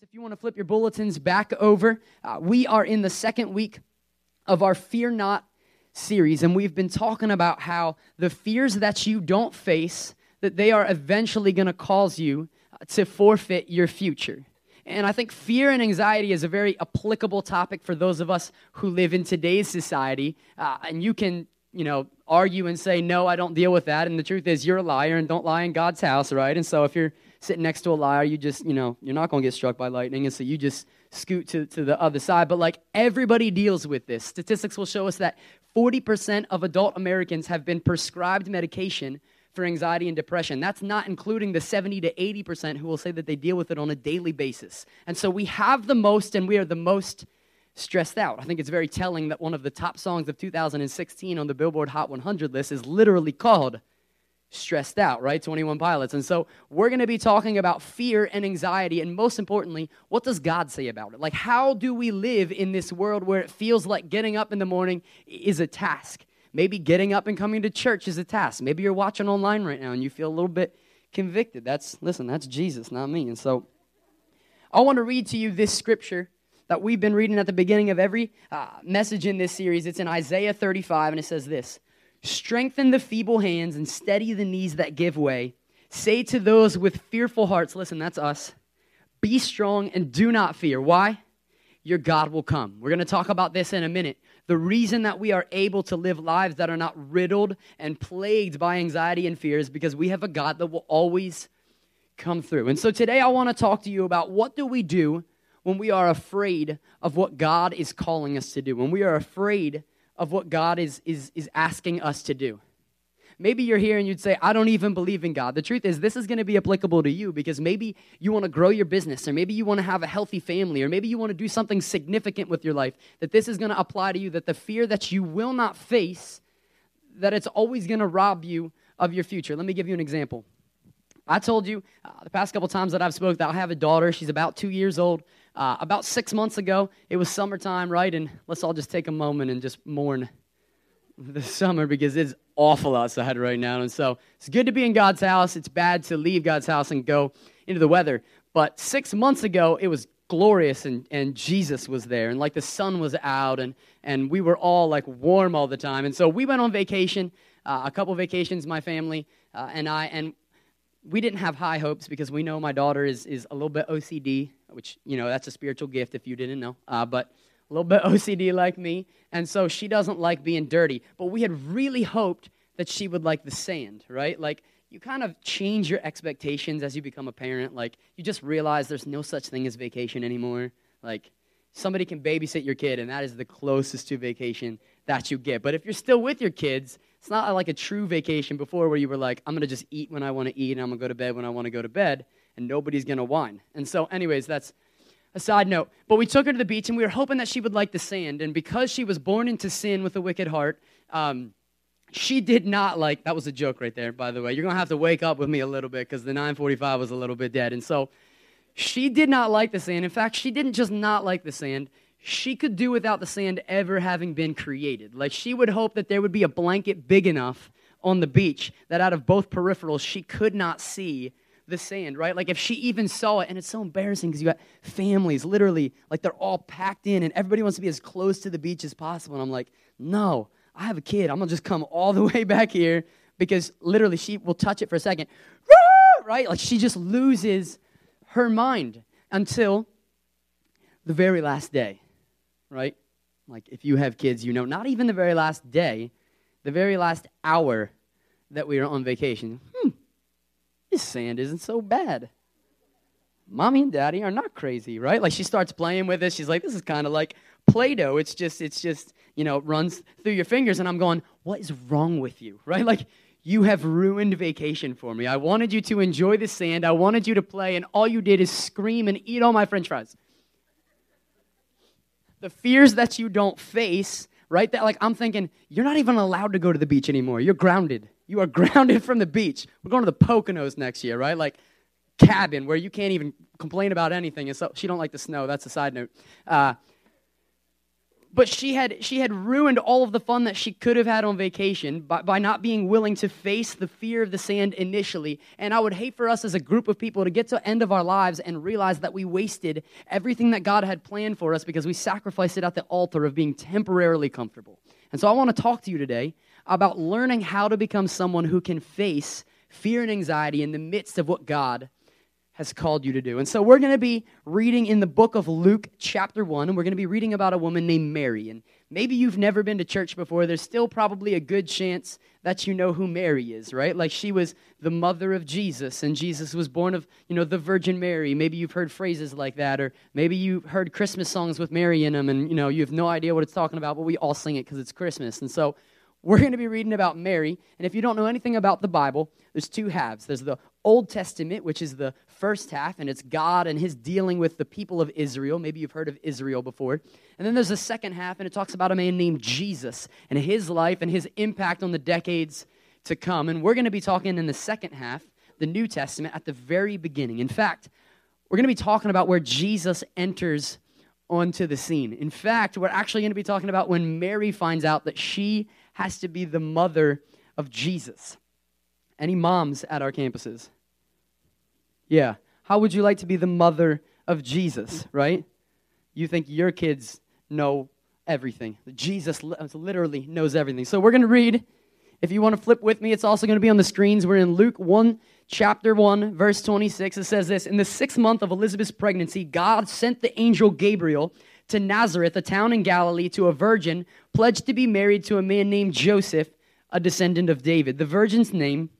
If you want to flip your bulletins back over, uh, we are in the second week of our Fear Not series, and we've been talking about how the fears that you don't face, that they are eventually going to cause you uh, to forfeit your future. And I think fear and anxiety is a very applicable topic for those of us who live in today's society. Uh, and you can, you know, argue and say, no, I don't deal with that. And the truth is, you're a liar and don't lie in God's house, right? And so if you're sitting next to a liar, you just, you know, you're not going to get struck by lightning. And so you just scoot to, to the other side. But like everybody deals with this. Statistics will show us that 40% of adult Americans have been prescribed medication for anxiety and depression. That's not including the 70 to 80% who will say that they deal with it on a daily basis. And so we have the most and we are the most stressed out. I think it's very telling that one of the top songs of 2016 on the Billboard Hot 100 list is literally called stressed out, right? 21 pilots. And so we're going to be talking about fear and anxiety. And most importantly, what does God say about it? Like, how do we live in this world where it feels like getting up in the morning is a task? Maybe getting up and coming to church is a task. Maybe you're watching online right now and you feel a little bit convicted. That's, listen, that's Jesus, not me. And so I want to read to you this scripture that we've been reading at the beginning of every uh, message in this series. It's in Isaiah 35, and it says this Strengthen the feeble hands and steady the knees that give way. Say to those with fearful hearts, listen, that's us, be strong and do not fear. Why? Your God will come. We're going to talk about this in a minute. The reason that we are able to live lives that are not riddled and plagued by anxiety and fear is because we have a God that will always come through. And so today I want to talk to you about what do we do when we are afraid of what God is calling us to do, when we are afraid of what God is, is, is asking us to do. Maybe you're here and you'd say, I don't even believe in God. The truth is, this is going to be applicable to you because maybe you want to grow your business, or maybe you want to have a healthy family, or maybe you want to do something significant with your life. That this is going to apply to you, that the fear that you will not face, that it's always going to rob you of your future. Let me give you an example. I told you uh, the past couple times that I've spoke that I have a daughter. She's about two years old. Uh, about six months ago, it was summertime, right? And let's all just take a moment and just mourn the summer because it's awful outside right now. And so it's good to be in God's house. It's bad to leave God's house and go into the weather. But six months ago, it was glorious and, and Jesus was there and like the sun was out and, and we were all like warm all the time. And so we went on vacation, uh, a couple vacations, my family uh, and I, and we didn't have high hopes because we know my daughter is, is a little bit OCD which, you know, that's a spiritual gift if you didn't know, uh, but a little bit OCD like me. And so she doesn't like being dirty. But we had really hoped that she would like the sand, right? Like, you kind of change your expectations as you become a parent. Like, you just realize there's no such thing as vacation anymore. Like, somebody can babysit your kid, and that is the closest to vacation that you get. But if you're still with your kids, it's not like a true vacation before where you were like, I'm going to just eat when I want to eat, and I'm going to go to bed when I want to go to bed and nobody's going to whine. And so, anyways, that's a side note. But we took her to the beach, and we were hoping that she would like the sand. And because she was born into sin with a wicked heart, um, she did not like that was a joke right there by the way you're gonna have to wake up with me a little bit because the 945 was a little bit dead and so she did not like the sand in fact she didn't just not like the sand she could do without the sand ever having been created like she would hope that there would be a blanket big enough on the beach that out of both peripherals she could not see the sand, right? Like if she even saw it, and it's so embarrassing because you got families literally, like they're all packed in, and everybody wants to be as close to the beach as possible. And I'm like, no, I have a kid. I'm gonna just come all the way back here because literally she will touch it for a second, right? Like she just loses her mind until the very last day, right? Like if you have kids, you know, not even the very last day, the very last hour that we are on vacation. Hmm, this sand isn't so bad. Mommy and daddy are not crazy, right? Like she starts playing with it. She's like, this is kind of like Play-Doh. It's just, it's just, you know, runs through your fingers. And I'm going, what is wrong with you, right? Like you have ruined vacation for me. I wanted you to enjoy the sand. I wanted you to play, and all you did is scream and eat all my french fries. The fears that you don't face, right? That like I'm thinking, you're not even allowed to go to the beach anymore. You're grounded. You are grounded from the beach. We're going to the Poconos next year, right? Like cabin where you can't even complain about anything. And so she don't like the snow. That's a side note. Uh, but she had she had ruined all of the fun that she could have had on vacation by, by not being willing to face the fear of the sand initially. And i would hate for us as a group of people to get to the end of our lives and realize that we wasted everything that god had planned for us because we sacrificed it at the altar of being temporarily comfortable. And so i want to talk to you today about learning how to become someone who can face fear and anxiety in the midst of what god has called you to do. And so we're going to be reading in the book of Luke, chapter 1, and we're going to be reading about a woman named Mary. And maybe you've never been to church before. There's still probably a good chance that you know who Mary is, right? Like she was the mother of Jesus, and Jesus was born of, you know, the Virgin Mary. Maybe you've heard phrases like that, or maybe you've heard Christmas songs with Mary in them, and, you know, you have no idea what it's talking about, but we all sing it because it's Christmas. And so we're going to be reading about Mary. And if you don't know anything about the Bible, there's two halves. There's the Old Testament, which is the first half, and it's God and his dealing with the people of Israel. Maybe you've heard of Israel before. And then there's the second half, and it talks about a man named Jesus and his life and his impact on the decades to come. And we're going to be talking in the second half, the New Testament, at the very beginning. In fact, we're going to be talking about where Jesus enters onto the scene. In fact, we're actually going to be talking about when Mary finds out that she has to be the mother of Jesus. Any moms at our campuses? Yeah. How would you like to be the mother of Jesus, right? You think your kids know everything. Jesus literally knows everything. So we're going to read. If you want to flip with me, it's also going to be on the screens. We're in Luke 1, chapter 1, verse 26. It says this In the sixth month of Elizabeth's pregnancy, God sent the angel Gabriel to Nazareth, a town in Galilee, to a virgin pledged to be married to a man named Joseph, a descendant of David. The virgin's name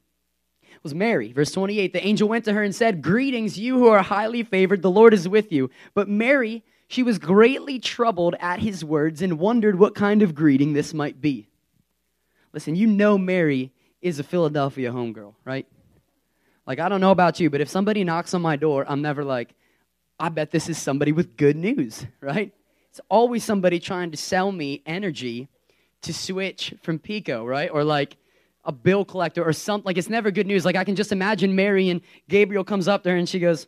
was Mary. Verse 28 The angel went to her and said, Greetings, you who are highly favored, the Lord is with you. But Mary, she was greatly troubled at his words and wondered what kind of greeting this might be. Listen, you know Mary is a Philadelphia homegirl, right? Like, I don't know about you, but if somebody knocks on my door, I'm never like, I bet this is somebody with good news, right? It's always somebody trying to sell me energy to switch from PECO, right? Or like, a bill collector or something. Like it's never good news. Like I can just imagine Mary and Gabriel comes up there and she goes,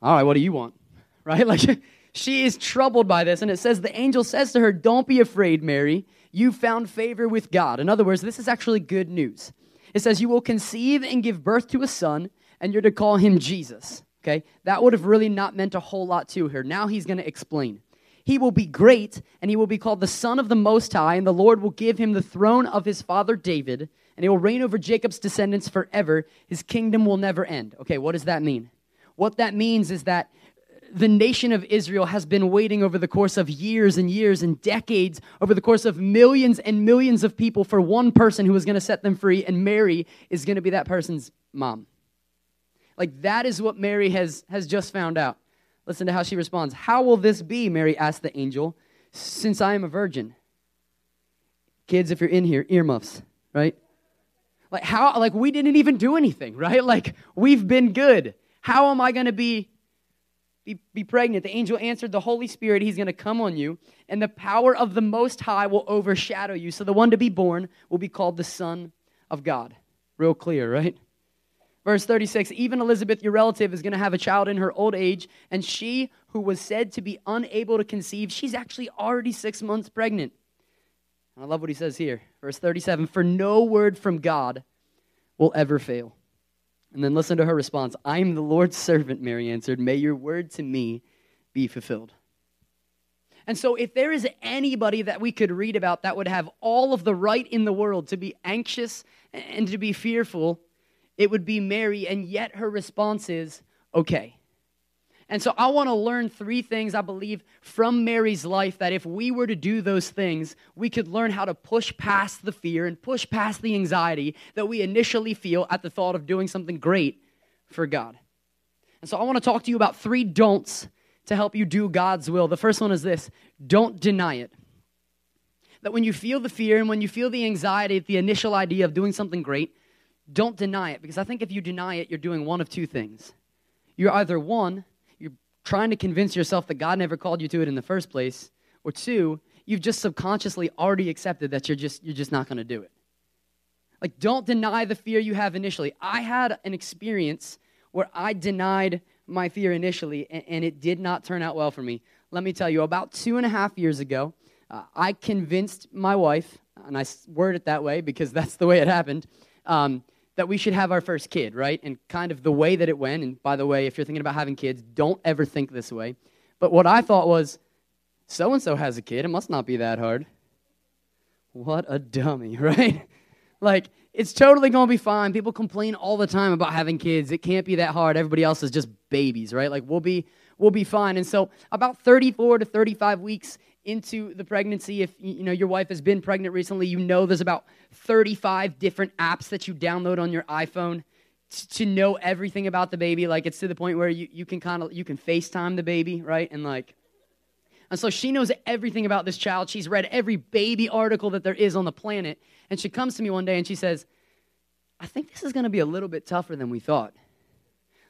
All right, what do you want? Right? Like she is troubled by this. And it says, The angel says to her, Don't be afraid, Mary. You found favor with God. In other words, this is actually good news. It says, You will conceive and give birth to a son, and you're to call him Jesus. Okay? That would have really not meant a whole lot to her. Now he's going to explain. He will be great, and he will be called the Son of the Most High, and the Lord will give him the throne of his father David, and he will reign over Jacob's descendants forever. His kingdom will never end. Okay, what does that mean? What that means is that the nation of Israel has been waiting over the course of years and years and decades, over the course of millions and millions of people for one person who is going to set them free, and Mary is going to be that person's mom. Like that is what Mary has, has just found out. Listen to how she responds. How will this be? Mary asked the angel, since I am a virgin. Kids, if you're in here, earmuffs, right? Like how like we didn't even do anything, right? Like we've been good. How am I going to be be, be pregnant. The angel answered, The Holy Spirit, He's going to come on you, and the power of the Most High will overshadow you. So the one to be born will be called the Son of God. Real clear, right? Verse 36 Even Elizabeth, your relative, is going to have a child in her old age, and she who was said to be unable to conceive, she's actually already six months pregnant. And I love what he says here. Verse 37 For no word from God will ever fail. And then listen to her response I am the Lord's servant, Mary answered. May your word to me be fulfilled. And so, if there is anybody that we could read about that would have all of the right in the world to be anxious and to be fearful, it would be Mary, and yet her response is, okay. And so I want to learn three things, I believe, from Mary's life that if we were to do those things, we could learn how to push past the fear and push past the anxiety that we initially feel at the thought of doing something great for God. And so I want to talk to you about three don'ts to help you do God's will. The first one is this don't deny it. That when you feel the fear and when you feel the anxiety at the initial idea of doing something great, don't deny it because I think if you deny it, you're doing one of two things. You're either one, you're trying to convince yourself that God never called you to it in the first place, or two, you've just subconsciously already accepted that you're just you're just not going to do it. Like don't deny the fear you have initially. I had an experience where I denied my fear initially, and, and it did not turn out well for me. Let me tell you, about two and a half years ago, uh, I convinced my wife, and I word it that way because that's the way it happened, um, that we should have our first kid, right? And kind of the way that it went, and by the way, if you're thinking about having kids, don't ever think this way. But what I thought was, so and so has a kid, it must not be that hard. What a dummy, right? like, it's totally to be fine. People complain all the time about having kids. It can't be that hard. Everybody else is just babies, right? Like, we'll be, we'll be fine. And so, about 34 to 35 weeks into the pregnancy, if you know your wife has been pregnant recently, you know there's about 35 different apps that you download on your iPhone to know everything about the baby. Like, it's to the point where you, you can kind of, you can FaceTime the baby, right? And like, and so she knows everything about this child. She's read every baby article that there is on the planet. And she comes to me one day and she says, I think this is going to be a little bit tougher than we thought.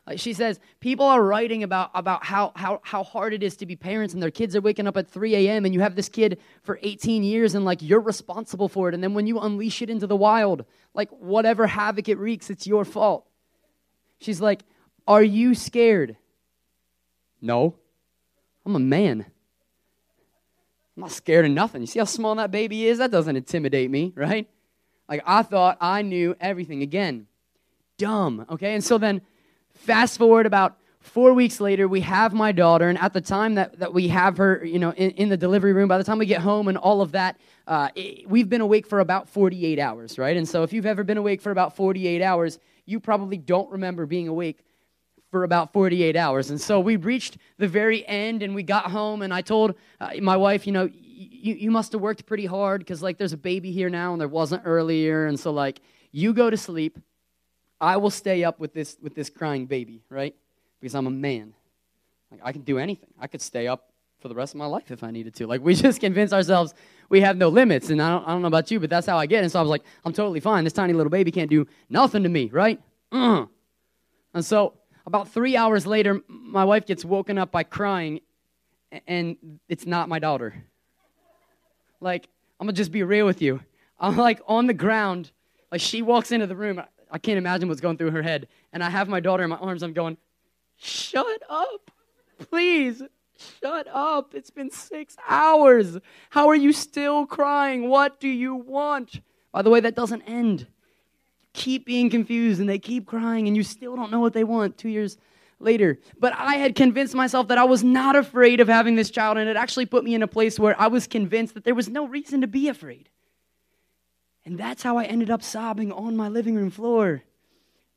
Like she says, people are writing about, about how, how, how hard it is to be parents, and their kids are waking up at 3 a.m., and you have this kid for 18 years, and like you're responsible for it. And then when you unleash it into the wild, like whatever havoc it wreaks, it's your fault. She's like, Are you scared? No. I'm a man. I'm not scared of nothing. You see how small that baby is? That doesn't intimidate me, right? Like I thought I knew everything. Again, dumb, okay? And so then fast forward about four weeks later, we have my daughter, and at the time that, that we have her, you know, in, in the delivery room, by the time we get home and all of that, uh, it, we've been awake for about 48 hours, right? And so if you've ever been awake for about 48 hours, you probably don't remember being awake for about 48 hours. And so we reached the very end and we got home and I told uh, my wife, you know, you, you must have worked pretty hard because like there's a baby here now and there wasn't earlier. And so like you go to sleep. I will stay up with this with this crying baby, right? Because I'm a man. Like I can do anything. I could stay up for the rest of my life if I needed to. Like we just convince ourselves we have no limits. And I don't, I don't know about you, but that's how I get. And so I was like, I'm totally fine. This tiny little baby can't do nothing to me, right? Uh. And so about three hours later, my wife gets woken up by crying, and it's not my daughter. Like, I'm gonna just be real with you. I'm like on the ground, like she walks into the room. I can't imagine what's going through her head. And I have my daughter in my arms. I'm going, shut up, please. Shut up. It's been six hours. How are you still crying? What do you want? By the way, that doesn't end keep being confused and they keep crying and you still don't know what they want two years later. But I had convinced myself that I was not afraid of having this child, and it actually put me in a place where I was convinced that there was no reason to be afraid. And that's how I ended up sobbing on my living room floor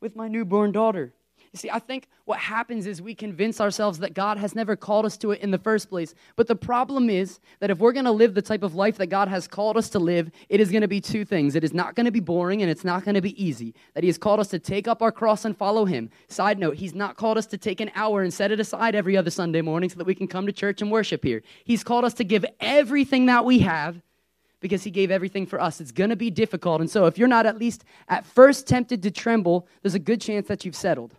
with my newborn daughter. You see, I think what happens is we convince ourselves that God has never called us to it in the first place. But the problem is that if we're going to live the type of life that God has called us to live, it is going to be two things. It is not going to be boring and it's not going to be easy. That He has called us to take up our cross and follow Him. Side note, He's not called us to take an hour and set it aside every other Sunday morning so that we can come to church and worship here. He's called us to give everything that we have because he gave everything for us. It's going to be difficult. And so, if you're not at least at first tempted to tremble, there's a good chance that you've settled.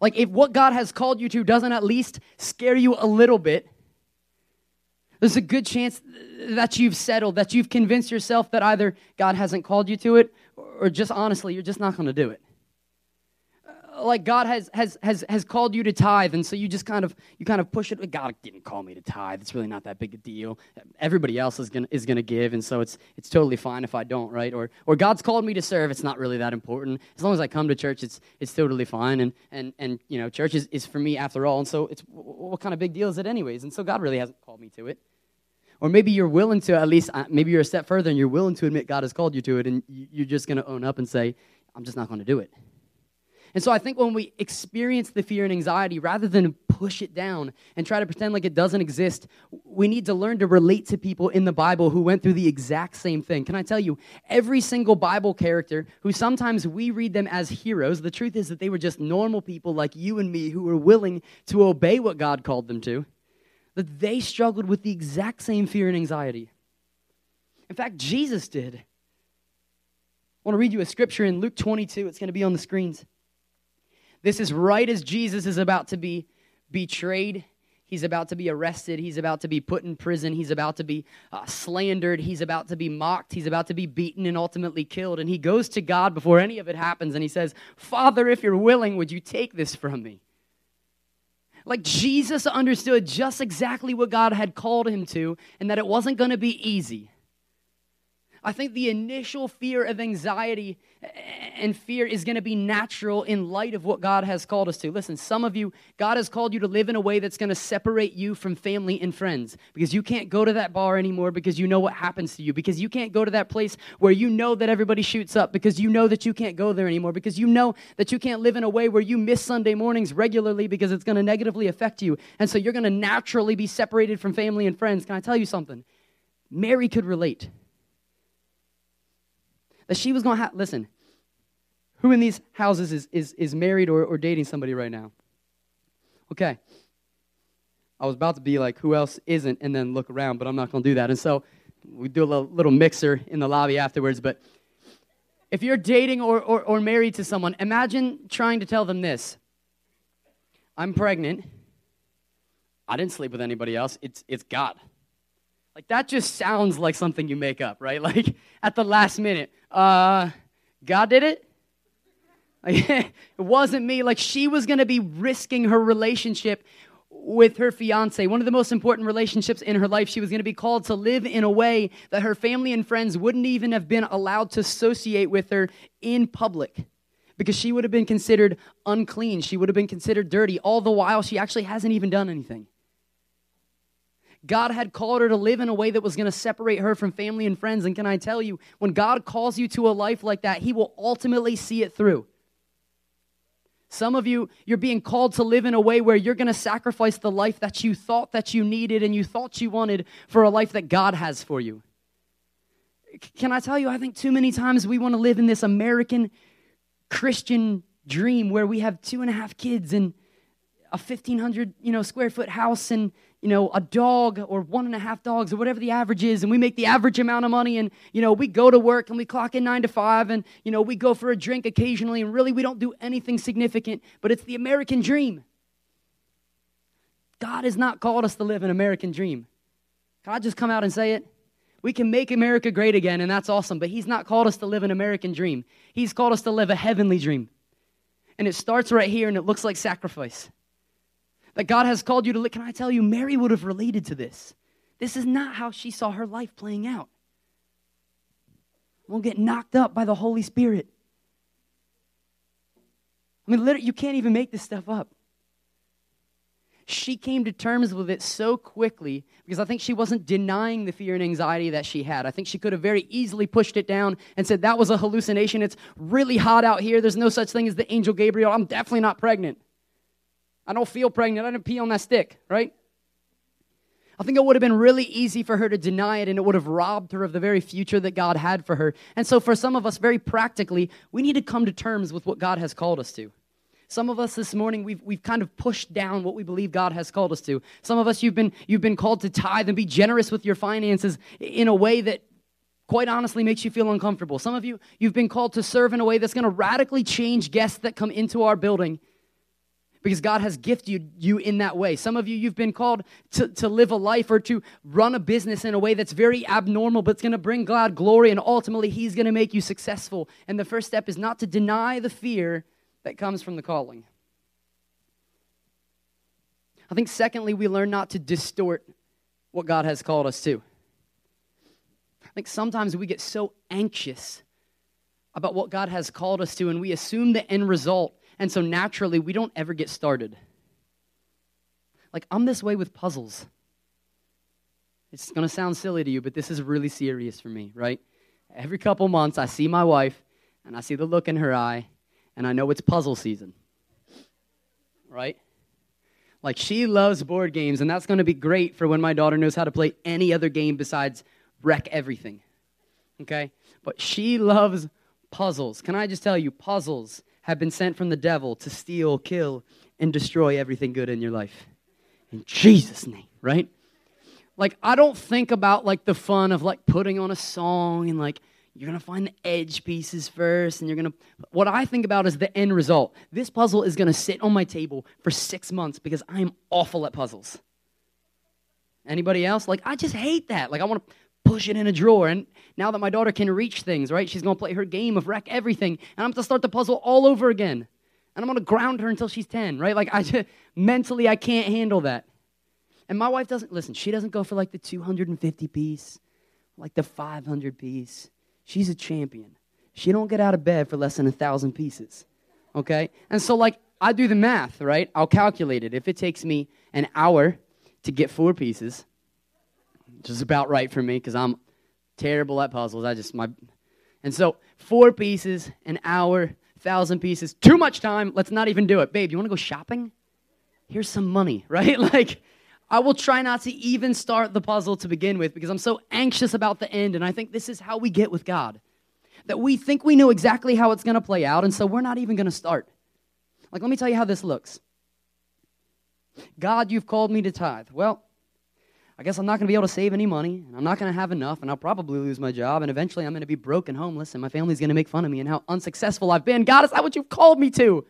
Like, if what God has called you to doesn't at least scare you a little bit, there's a good chance that you've settled, that you've convinced yourself that either God hasn't called you to it, or just honestly, you're just not going to do it like God has has has has called you to tithe, and so you just kind of you kind of push it. God didn't call me to tithe. It's really not that big a deal. Everybody else is gonna is gonna give, and so it's it's totally fine if I don't, right? Or or God's called me to serve. It's not really that important. As long as I come to church, it's it's totally fine. And and and you know, church is, is for me after all. And so it's what kind of big deal is it anyways? And so God really hasn't called me to it. Or maybe you're willing to at least uh, maybe you're a step further and you're willing to admit God has called you to it, and you're just gonna own up and say, I'm just not to do it. And so I think when we experience the fear and anxiety, rather than push it down and try to pretend like it doesn't exist, we need to learn to relate to people in the Bible who went through the exact same thing. Can I tell you, every single Bible character who sometimes we read them as heroes, the truth is that they were just normal people like you and me who were willing to obey what God called them to, that they struggled with the exact same fear and anxiety. In fact, Jesus did. I want to read you a scripture in Luke 22. It's going to be on the screens. This is right as Jesus is about to be betrayed. He's about to be arrested. He's about to be put in prison. He's about to be uh, slandered. He's about to be mocked. He's about to be beaten and ultimately killed. And he goes to God before any of it happens and he says, Father, if you're willing, would you take this from me? Like Jesus understood just exactly what God had called him to and that it wasn't going to be easy. I think the initial fear of anxiety and fear is going to be natural in light of what God has called us to. Listen, some of you, God has called you to live in a way that's going to separate you from family and friends because you can't go to that bar anymore because you know what happens to you, because you can't go to that place where you know that everybody shoots up, because you know that you can't go there anymore, because you know that you can't live in a way where you miss Sunday mornings regularly because it's going to negatively affect you. And so you're going to naturally be separated from family and friends. Can I tell you something? Mary could relate that she was going to have, listen, who in these houses is, is, is married or, or dating somebody right now? Okay. I was about to be like, who else isn't, and then look around, but I'm not going to do that. And so we do a little, little mixer in the lobby afterwards. But if you're dating or, or, or married to someone, imagine trying to tell them this I'm pregnant. I didn't sleep with anybody else. It's, it's God. Like that just sounds like something you make up, right? Like at the last minute, uh, God did it. It wasn't me. Like she was going to be risking her relationship with her fiance, one of the most important relationships in her life. She was going to be called to live in a way that her family and friends wouldn't even have been allowed to associate with her in public because she would have been considered unclean. She would have been considered dirty, all the while she actually hasn't even done anything. God had called her to live in a way that was going to separate her from family and friends. And can I tell you, when God calls you to a life like that, He will ultimately see it through. Some of you, you're being called to live in a way where you're going to sacrifice the life that you thought that you needed and you thought you wanted for a life that God has for you. Can I tell you, I think too many times we want to live in this American Christian dream where we have two and a half kids and a 1500 you know square foot house and you know, a dog or one and a half dogs or whatever the average is, and we make the average amount of money, and, you know, we go to work and we clock in nine to five, and, you know, we go for a drink occasionally, and really we don't do anything significant, but it's the American dream. God has not called us to live an American dream. Can I just come out and say it? We can make America great again, and that's awesome, but He's not called us to live an American dream. He's called us to live a heavenly dream. And it starts right here, and it looks like sacrifice that God has called you to live. Can I tell you, Mary would have related to this. This is not how she saw her life playing out. Won't get knocked up by the Holy Spirit. I mean, literally, you can't even make this stuff up. She came to terms with it so quickly because I think she wasn't denying the fear and anxiety that she had. I think she could have very easily pushed it down and said, That was a hallucination. It's really hot out here. There's no such thing as the angel Gabriel. I'm definitely not pregnant. I don't feel pregnant. I didn't pee on that stick, right? I think it would have been really easy for her to deny it and it would have robbed her of the very future that God had for her. And so, for some of us, very practically, we need to come to terms with what God has called us to. Some of us this morning, we've, we've kind of pushed down what we believe God has called us to. Some of us, you've been, you've been called to tithe and be generous with your finances in a way that quite honestly makes you feel uncomfortable. Some of you, you've been called to serve in a way that's going to radically change guests that come into our building because God has gifted you in that way. Some of you, you've been called to, to live a life or to run a business in a way that's very abnormal, but it's going to bring God glory, and ultimately, He's going to make you successful. And the first step is not to deny the fear that comes from the calling. I think, secondly, we learn not to distort what God has called us to. I think sometimes we get so anxious about what God has called us to, and we assume the end result and so naturally, we don't ever get started. Like, I'm this way with puzzles. It's going to sound silly to you, but this is really serious for me, right? Every couple months, I see my wife and I see the look in her eye, and I know it's puzzle season, right? Like, she loves board games, and that's going to be great for when my daughter knows how to play any other game besides wreck everything, okay? But she loves puzzles. Can I just tell you, puzzles have been sent from the devil to steal, kill, and destroy everything good in your life. In Jesus' name, right? Like, I don't think about like the fun of like putting on a song and like you're gonna find the edge pieces first and you're gonna. What I think about is the end result. This puzzle is gonna sit on my table for six months because I'm awful at puzzles. Anybody else? Like, I just hate that. Like, I wanna push it in a drawer. And now that my daughter can reach things, right, she's going to play her game of wreck everything. And I'm going to start the puzzle all over again. And I'm going to ground her until she's 10, right? Like, I just, mentally, I can't handle that. And my wife doesn't, listen, she doesn't go for like the 250 piece, like the 500 piece. She's a champion. She don't get out of bed for less than a thousand pieces, okay? And so, like, I do the math, right? I'll calculate it. If it takes me an hour to get four pieces, which is about right for me because I'm terrible at puzzles. I just, my, and so four pieces, an hour, thousand pieces, too much time. Let's not even do it. Babe, you want to go shopping? Here's some money, right? Like, I will try not to even start the puzzle to begin with because I'm so anxious about the end. And I think this is how we get with God that we think we know exactly how it's going to play out. And so we're not even going to start. Like, let me tell you how this looks God, you've called me to tithe. Well, I guess I'm not going to be able to save any money, and I'm not going to have enough, and I'll probably lose my job, and eventually I'm going to be broke and homeless, and my family's going to make fun of me and how unsuccessful I've been. God, is that what you've called me to?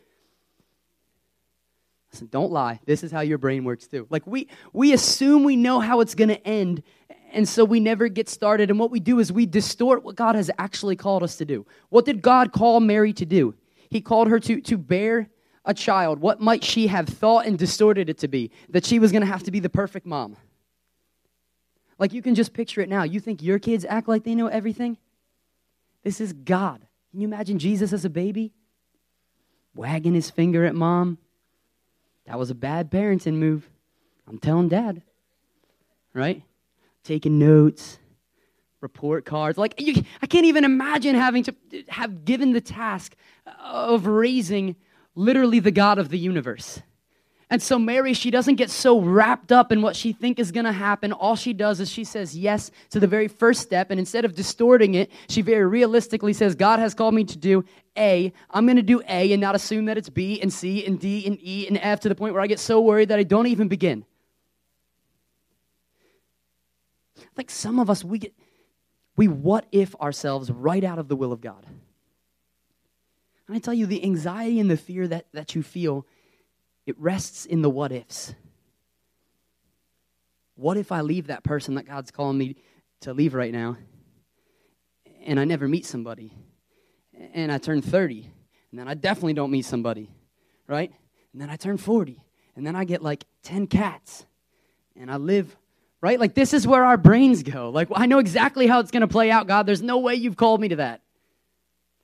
Listen, don't lie. This is how your brain works too. Like we we assume we know how it's going to end, and so we never get started. And what we do is we distort what God has actually called us to do. What did God call Mary to do? He called her to to bear a child. What might she have thought and distorted it to be? That she was going to have to be the perfect mom like you can just picture it now. You think your kids act like they know everything? This is God. Can you imagine Jesus as a baby? Wagging his finger at mom. That was a bad parenting move. I'm telling dad. Right? Taking notes, report cards. Like, you, I can't even imagine having to have given the task of raising literally the God of the universe. And so Mary, she doesn't get so wrapped up in what she think is going to happen. All she does is she says yes to the very first step and instead of distorting it, she very realistically says God has called me to do A. I'm going to do A and not assume that it's B and C and D and E and F to the point where I get so worried that I don't even begin. Like some of us we get we what if ourselves right out of the will of God. And I tell you the anxiety and the fear that that you feel it rests in the what ifs. What if I leave that person that God's calling me to leave right now and I never meet somebody? And I turn 30 and then I definitely don't meet somebody, right? And then I turn 40 and then I get like 10 cats and I live, right? Like this is where our brains go. Like I know exactly how it's going to play out, God. There's no way you've called me to that.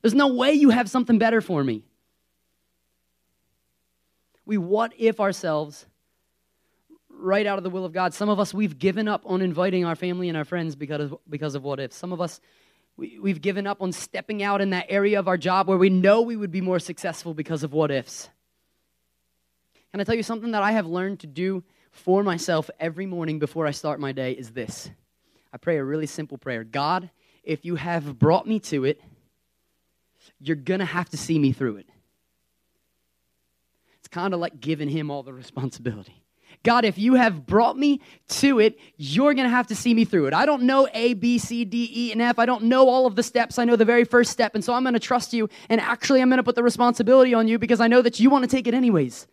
There's no way you have something better for me we what if ourselves right out of the will of God. Some of us, we've given up on inviting our family and our friends because of, because of what if. Some of us, we, we've given up on stepping out in that area of our job where we know we would be more successful because of what ifs. Can I tell you something that I have learned to do for myself every morning before I start my day is this? I pray a really simple prayer God, if you have brought me to it, you're going to have to see me through it kind of like giving him all the responsibility. God, if you have brought me to it, you're going to have to see me through it. I don't know A, B, C, D, E, and F. I don't know all of the steps. I know the very first step. And so I'm going to trust you. And actually, I'm going to put the responsibility on you because I know that you want to take it anyways.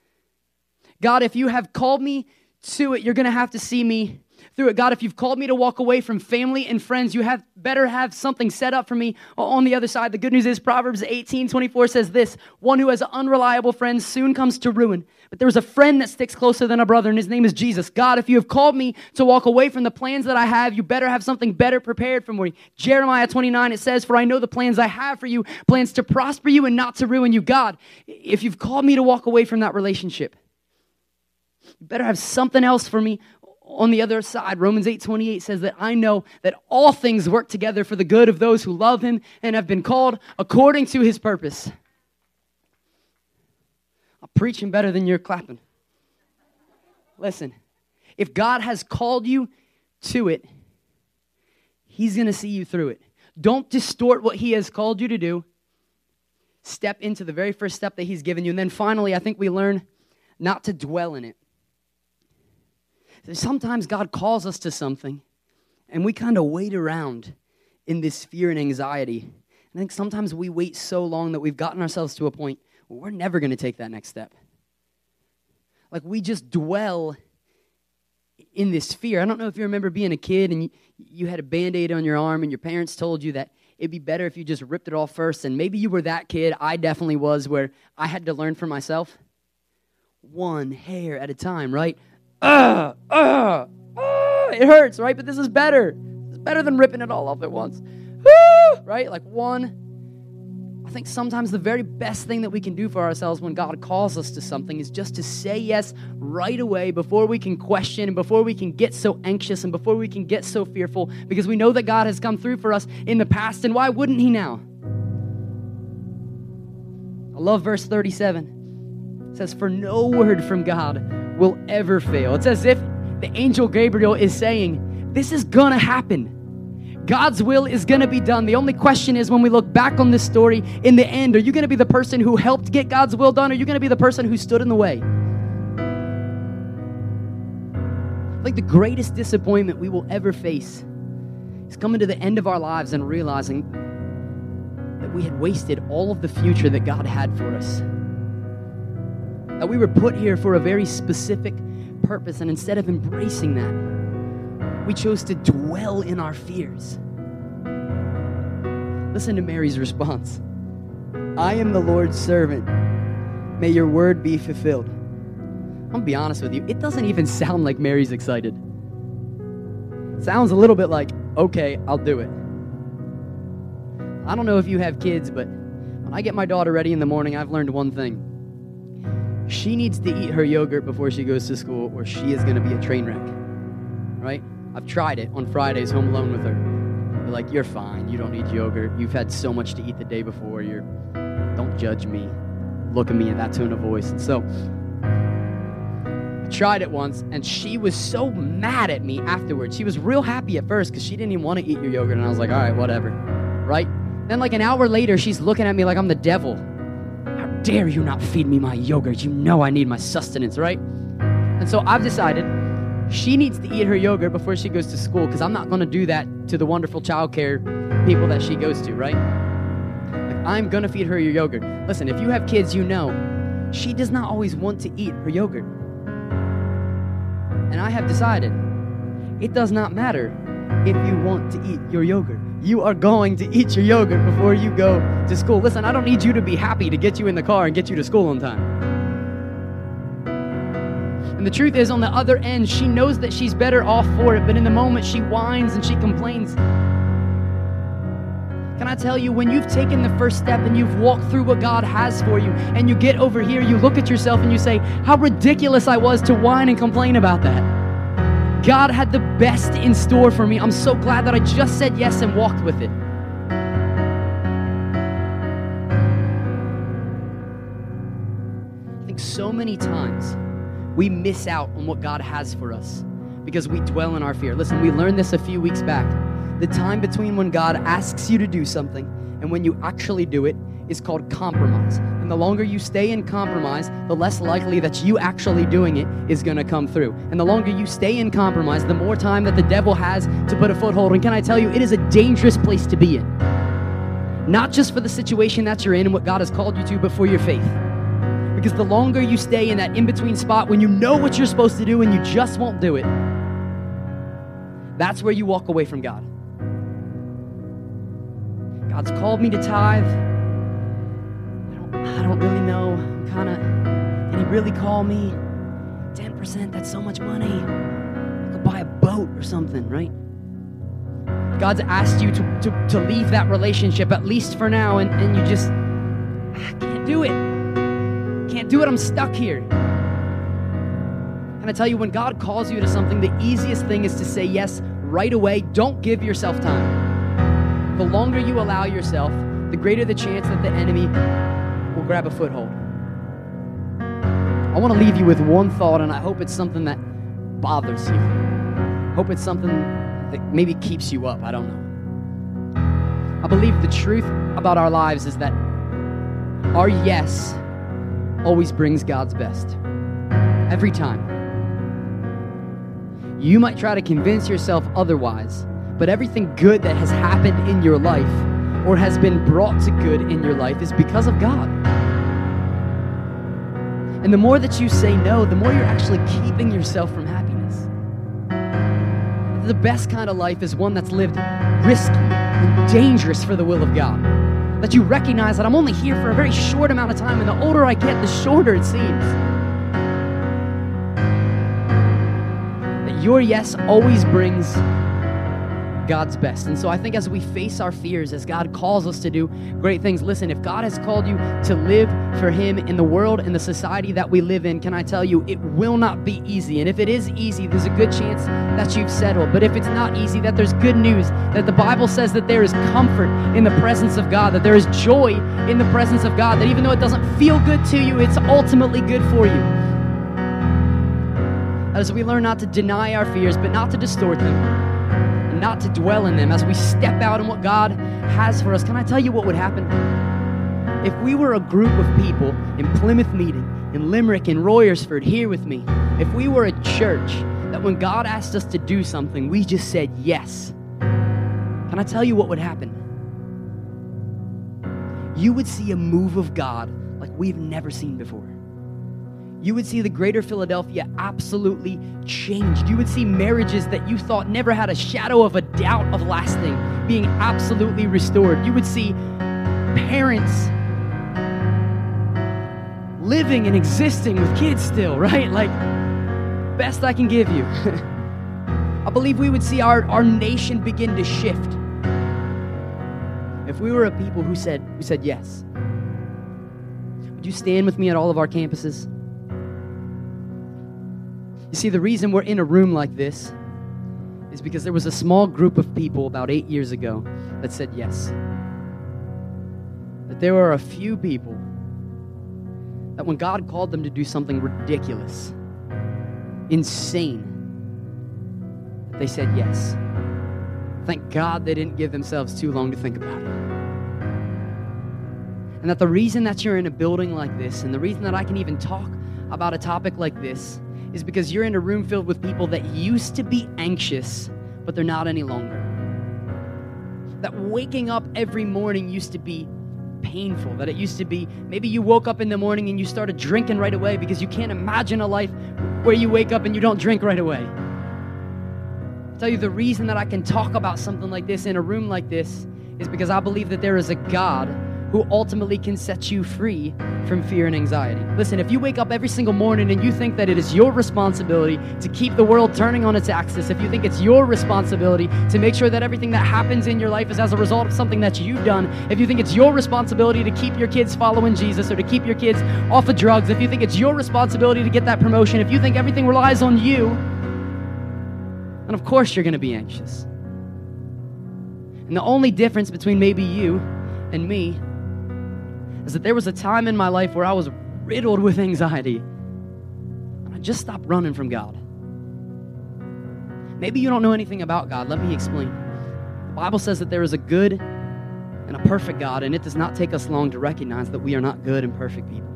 God, if you have called me to it, you're going to have to see me through it. God, if you've called me to walk away from family and friends, you have better have something set up for me on the other side. The good news is Proverbs 18 24 says this one who has unreliable friends soon comes to ruin. But there's a friend that sticks closer than a brother, and his name is Jesus. God, if you have called me to walk away from the plans that I have, you better have something better prepared for me. Jeremiah 29, it says, For I know the plans I have for you, plans to prosper you and not to ruin you. God, if you've called me to walk away from that relationship, you better have something else for me on the other side, Romans 8 28 says that I know that all things work together for the good of those who love him and have been called according to his purpose. I'm preaching better than you're clapping. Listen, if God has called you to it, he's going to see you through it. Don't distort what he has called you to do. Step into the very first step that he's given you. And then finally, I think we learn not to dwell in it. Sometimes God calls us to something, and we kind of wait around in this fear and anxiety. I think sometimes we wait so long that we've gotten ourselves to a point where we're never going to take that next step. Like we just dwell in this fear. I don't know if you remember being a kid and you, you had a band aid on your arm, and your parents told you that it'd be better if you just ripped it off first. And maybe you were that kid. I definitely was, where I had to learn for myself one hair at a time, right? Uh, uh, uh, it hurts, right? But this is better. It's better than ripping it all off at once. right? Like one. I think sometimes the very best thing that we can do for ourselves when God calls us to something is just to say yes right away before we can question and before we can get so anxious and before we can get so fearful because we know that God has come through for us in the past and why wouldn't He now? I love verse 37. It says, For no word from God will ever fail. It's as if the angel Gabriel is saying, This is gonna happen. God's will is going to be done. The only question is when we look back on this story in the end, are you going to be the person who helped get God's will done or are you going to be the person who stood in the way? Like the greatest disappointment we will ever face is coming to the end of our lives and realizing that we had wasted all of the future that God had for us. That we were put here for a very specific purpose, and instead of embracing that, we chose to dwell in our fears. Listen to Mary's response I am the Lord's servant. May your word be fulfilled. I'm gonna be honest with you, it doesn't even sound like Mary's excited. It sounds a little bit like, okay, I'll do it. I don't know if you have kids, but when I get my daughter ready in the morning, I've learned one thing. She needs to eat her yogurt before she goes to school, or she is gonna be a train wreck. Right? I've tried it on Fridays home alone with her. They're like, you're fine. You don't need yogurt. You've had so much to eat the day before. You're, don't judge me. Look at me in that tone of voice. And so I tried it once, and she was so mad at me afterwards. She was real happy at first because she didn't even want to eat your yogurt. And I was like, all right, whatever. Right? Then, like an hour later, she's looking at me like I'm the devil. Dare you not feed me my yogurt? You know I need my sustenance, right? And so I've decided she needs to eat her yogurt before she goes to school because I'm not going to do that to the wonderful childcare people that she goes to, right? Like, I'm going to feed her your yogurt. Listen, if you have kids, you know she does not always want to eat her yogurt. And I have decided it does not matter if you want to eat your yogurt. You are going to eat your yogurt before you go to school. Listen, I don't need you to be happy to get you in the car and get you to school on time. And the truth is, on the other end, she knows that she's better off for it, but in the moment, she whines and she complains. Can I tell you, when you've taken the first step and you've walked through what God has for you, and you get over here, you look at yourself and you say, How ridiculous I was to whine and complain about that. God had the best in store for me. I'm so glad that I just said yes and walked with it. I think so many times we miss out on what God has for us because we dwell in our fear. Listen, we learned this a few weeks back. The time between when God asks you to do something and when you actually do it is called compromise. And the longer you stay in compromise, the less likely that you actually doing it is going to come through. And the longer you stay in compromise, the more time that the devil has to put a foothold. And can I tell you, it is a dangerous place to be in. Not just for the situation that you're in and what God has called you to, but for your faith. Because the longer you stay in that in between spot when you know what you're supposed to do and you just won't do it, that's where you walk away from God. God's called me to tithe. I don't, really know. I'm kind of, did He really call me? 10%, that's so much money. I could buy a boat or something, right? God's asked you to, to, to leave that relationship, at least for now, and, and you just, I can't do it can't do it. I'm stuck here. And I tell you, when God calls you to something, the easiest thing is to say yes right away. Don't give yourself time. The longer you allow yourself, the greater the chance that the enemy grab a foothold. I want to leave you with one thought, and I hope it's something that bothers you. Hope it's something that maybe keeps you up. I don't know. I believe the truth about our lives is that our yes always brings God's best. Every time. You might try to convince yourself otherwise, but everything good that has happened in your life or has been brought to good in your life is because of God. And the more that you say no, the more you're actually keeping yourself from happiness. the best kind of life is one that's lived risky and dangerous for the will of God. That you recognize that I'm only here for a very short amount of time, and the older I get, the shorter it seems. That your yes always brings God's best. And so I think as we face our fears, as God calls us to do great things, listen, if God has called you to live for Him in the world and the society that we live in, can I tell you, it will not be easy. And if it is easy, there's a good chance that you've settled. But if it's not easy, that there's good news, that the Bible says that there is comfort in the presence of God, that there is joy in the presence of God, that even though it doesn't feel good to you, it's ultimately good for you. As we learn not to deny our fears, but not to distort them not to dwell in them as we step out in what God has for us. Can I tell you what would happen? If we were a group of people in Plymouth Meeting, in Limerick, in Royersford, here with me, if we were a church that when God asked us to do something, we just said yes, can I tell you what would happen? You would see a move of God like we've never seen before you would see the greater Philadelphia absolutely changed. You would see marriages that you thought never had a shadow of a doubt of lasting being absolutely restored. You would see parents living and existing with kids still, right? Like, best I can give you. I believe we would see our, our nation begin to shift if we were a people who said, who said yes. Would you stand with me at all of our campuses? You see, the reason we're in a room like this is because there was a small group of people about eight years ago that said yes. That there were a few people that when God called them to do something ridiculous, insane, they said yes. Thank God they didn't give themselves too long to think about it. And that the reason that you're in a building like this, and the reason that I can even talk about a topic like this, is because you're in a room filled with people that used to be anxious, but they're not any longer. That waking up every morning used to be painful, that it used to be maybe you woke up in the morning and you started drinking right away because you can't imagine a life where you wake up and you don't drink right away. I'll tell you the reason that I can talk about something like this in a room like this is because I believe that there is a God who ultimately can set you free from fear and anxiety. Listen, if you wake up every single morning and you think that it is your responsibility to keep the world turning on its axis, if you think it's your responsibility to make sure that everything that happens in your life is as a result of something that you've done, if you think it's your responsibility to keep your kids following Jesus or to keep your kids off of drugs, if you think it's your responsibility to get that promotion, if you think everything relies on you, then of course you're going to be anxious. And the only difference between maybe you and me is that there was a time in my life where I was riddled with anxiety. And I just stopped running from God. Maybe you don't know anything about God. Let me explain. The Bible says that there is a good and a perfect God, and it does not take us long to recognize that we are not good and perfect people.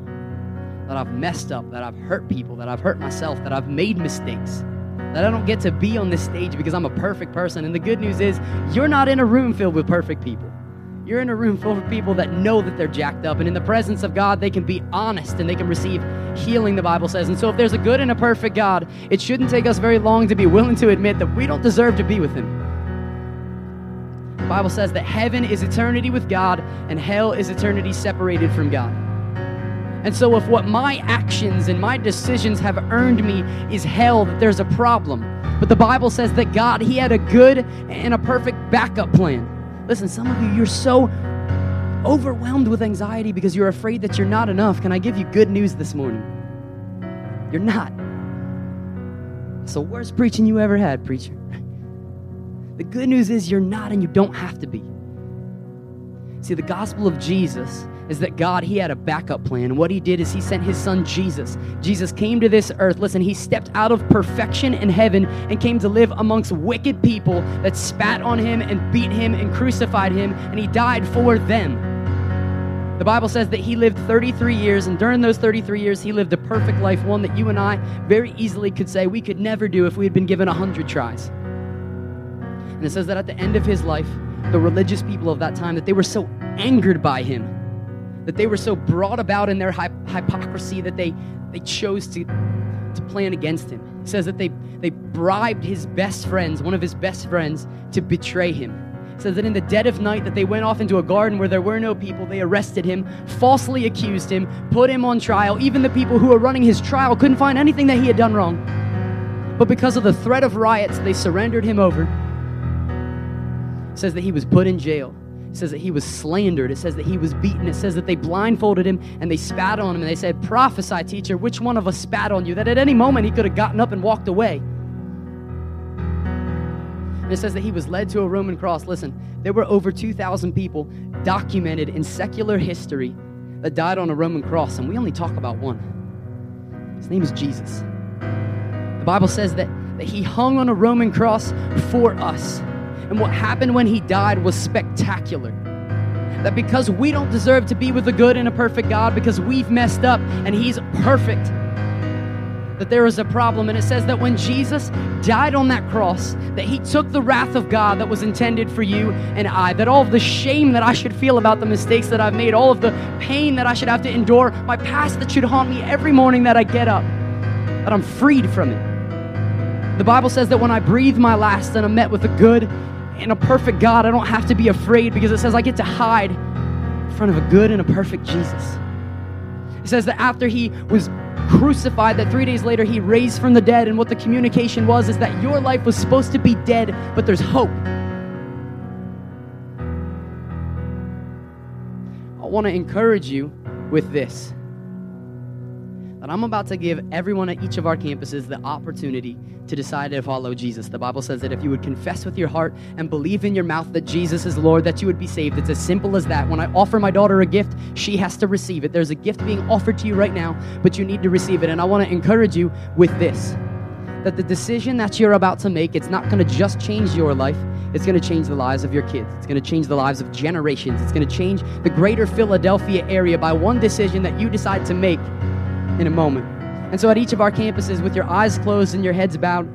That I've messed up, that I've hurt people, that I've hurt myself, that I've made mistakes, that I don't get to be on this stage because I'm a perfect person. And the good news is, you're not in a room filled with perfect people. You're in a room full of people that know that they're jacked up, and in the presence of God, they can be honest and they can receive healing, the Bible says. And so, if there's a good and a perfect God, it shouldn't take us very long to be willing to admit that we don't deserve to be with Him. The Bible says that heaven is eternity with God, and hell is eternity separated from God. And so, if what my actions and my decisions have earned me is hell, that there's a problem. But the Bible says that God, He had a good and a perfect backup plan. Listen, some of you, you're so overwhelmed with anxiety because you're afraid that you're not enough. Can I give you good news this morning? You're not. It's the worst preaching you ever had, preacher. The good news is you're not and you don't have to be. See, the gospel of Jesus is that God, He had a backup plan. What He did is He sent His Son Jesus. Jesus came to this earth. Listen, He stepped out of perfection in heaven and came to live amongst wicked people that spat on Him and beat Him and crucified Him, and He died for them. The Bible says that He lived 33 years, and during those 33 years, He lived a perfect life, one that you and I very easily could say we could never do if we had been given 100 tries. And it says that at the end of His life, the religious people of that time, that they were so angered by Him that they were so brought about in their hypocrisy that they, they chose to, to plan against him. It says that they, they bribed his best friends, one of his best friends, to betray him. It says that in the dead of night that they went off into a garden where there were no people, they arrested him, falsely accused him, put him on trial. Even the people who were running his trial couldn't find anything that he had done wrong. But because of the threat of riots, they surrendered him over. It says that he was put in jail. It says that he was slandered. It says that he was beaten. It says that they blindfolded him and they spat on him and they said, Prophesy, teacher, which one of us spat on you? That at any moment he could have gotten up and walked away. And it says that he was led to a Roman cross. Listen, there were over 2,000 people documented in secular history that died on a Roman cross, and we only talk about one. His name is Jesus. The Bible says that, that he hung on a Roman cross for us. And what happened when he died was spectacular. That because we don't deserve to be with a good and a perfect God, because we've messed up and he's perfect, that there is a problem. And it says that when Jesus died on that cross, that he took the wrath of God that was intended for you and I, that all of the shame that I should feel about the mistakes that I've made, all of the pain that I should have to endure, my past that should haunt me every morning that I get up, that I'm freed from it. The Bible says that when I breathe my last and I'm met with a good and a perfect God, I don't have to be afraid because it says I get to hide in front of a good and a perfect Jesus. It says that after he was crucified, that three days later he raised from the dead, and what the communication was is that your life was supposed to be dead, but there's hope. I want to encourage you with this that I'm about to give everyone at each of our campuses the opportunity to decide to follow Jesus. The Bible says that if you would confess with your heart and believe in your mouth that Jesus is Lord, that you would be saved. It's as simple as that. When I offer my daughter a gift, she has to receive it. There's a gift being offered to you right now, but you need to receive it. And I want to encourage you with this that the decision that you're about to make, it's not going to just change your life, it's going to change the lives of your kids. It's going to change the lives of generations. It's going to change the greater Philadelphia area by one decision that you decide to make in a moment. And so, at each of our campuses, with your eyes closed and your heads bowed,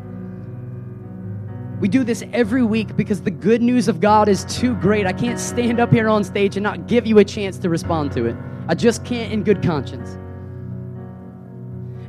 we do this every week because the good news of God is too great. I can't stand up here on stage and not give you a chance to respond to it. I just can't in good conscience.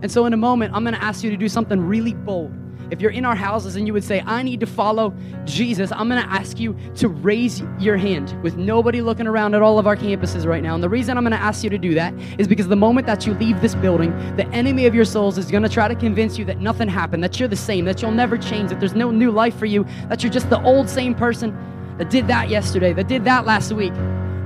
And so, in a moment, I'm going to ask you to do something really bold if you're in our houses and you would say, I need to follow Jesus, I'm going to ask you to raise your hand with nobody looking around at all of our campuses right now. And the reason I'm going to ask you to do that is because the moment that you leave this building, the enemy of your souls is going to try to convince you that nothing happened, that you're the same, that you'll never change, that there's no new life for you, that you're just the old same person that did that yesterday, that did that last week,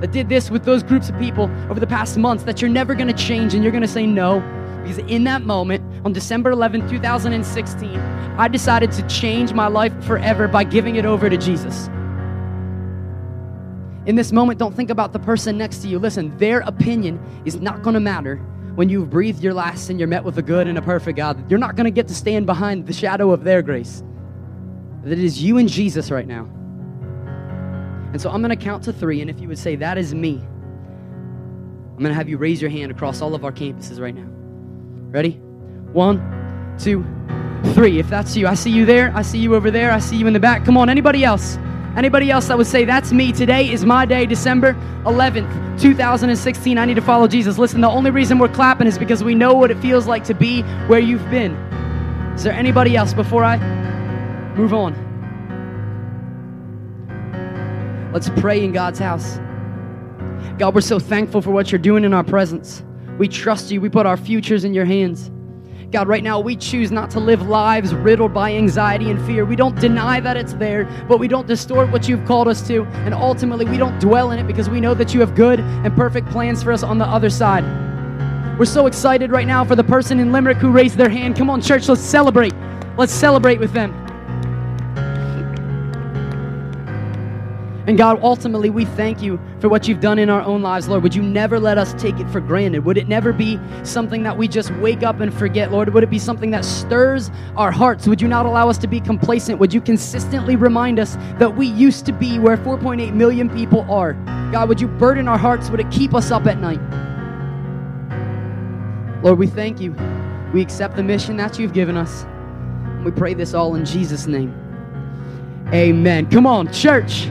that did this with those groups of people over the past months, that you're never going to change and you're going to say no. Because in that moment, on December 11, 2016, I decided to change my life forever by giving it over to Jesus. In this moment, don't think about the person next to you. Listen, their opinion is not going to matter when you've breathed your last and you're met with a good and a perfect God. You're not going to get to stand behind the shadow of their grace. That it is you and Jesus right now. And so I'm going to count to three, and if you would say, That is me, I'm going to have you raise your hand across all of our campuses right now. Ready? One, two, three. If that's you, I see you there. I see you over there. I see you in the back. Come on, anybody else? Anybody else that would say, That's me. Today is my day, December 11th, 2016. I need to follow Jesus. Listen, the only reason we're clapping is because we know what it feels like to be where you've been. Is there anybody else before I move on? Let's pray in God's house. God, we're so thankful for what you're doing in our presence. We trust you. We put our futures in your hands. God, right now we choose not to live lives riddled by anxiety and fear. We don't deny that it's there, but we don't distort what you've called us to. And ultimately, we don't dwell in it because we know that you have good and perfect plans for us on the other side. We're so excited right now for the person in Limerick who raised their hand. Come on, church, let's celebrate. Let's celebrate with them. And God, ultimately, we thank you for what you've done in our own lives, Lord. Would you never let us take it for granted? Would it never be something that we just wake up and forget, Lord? Would it be something that stirs our hearts? Would you not allow us to be complacent? Would you consistently remind us that we used to be where 4.8 million people are? God, would you burden our hearts? Would it keep us up at night? Lord, we thank you. We accept the mission that you've given us. And we pray this all in Jesus' name. Amen. Come on, church.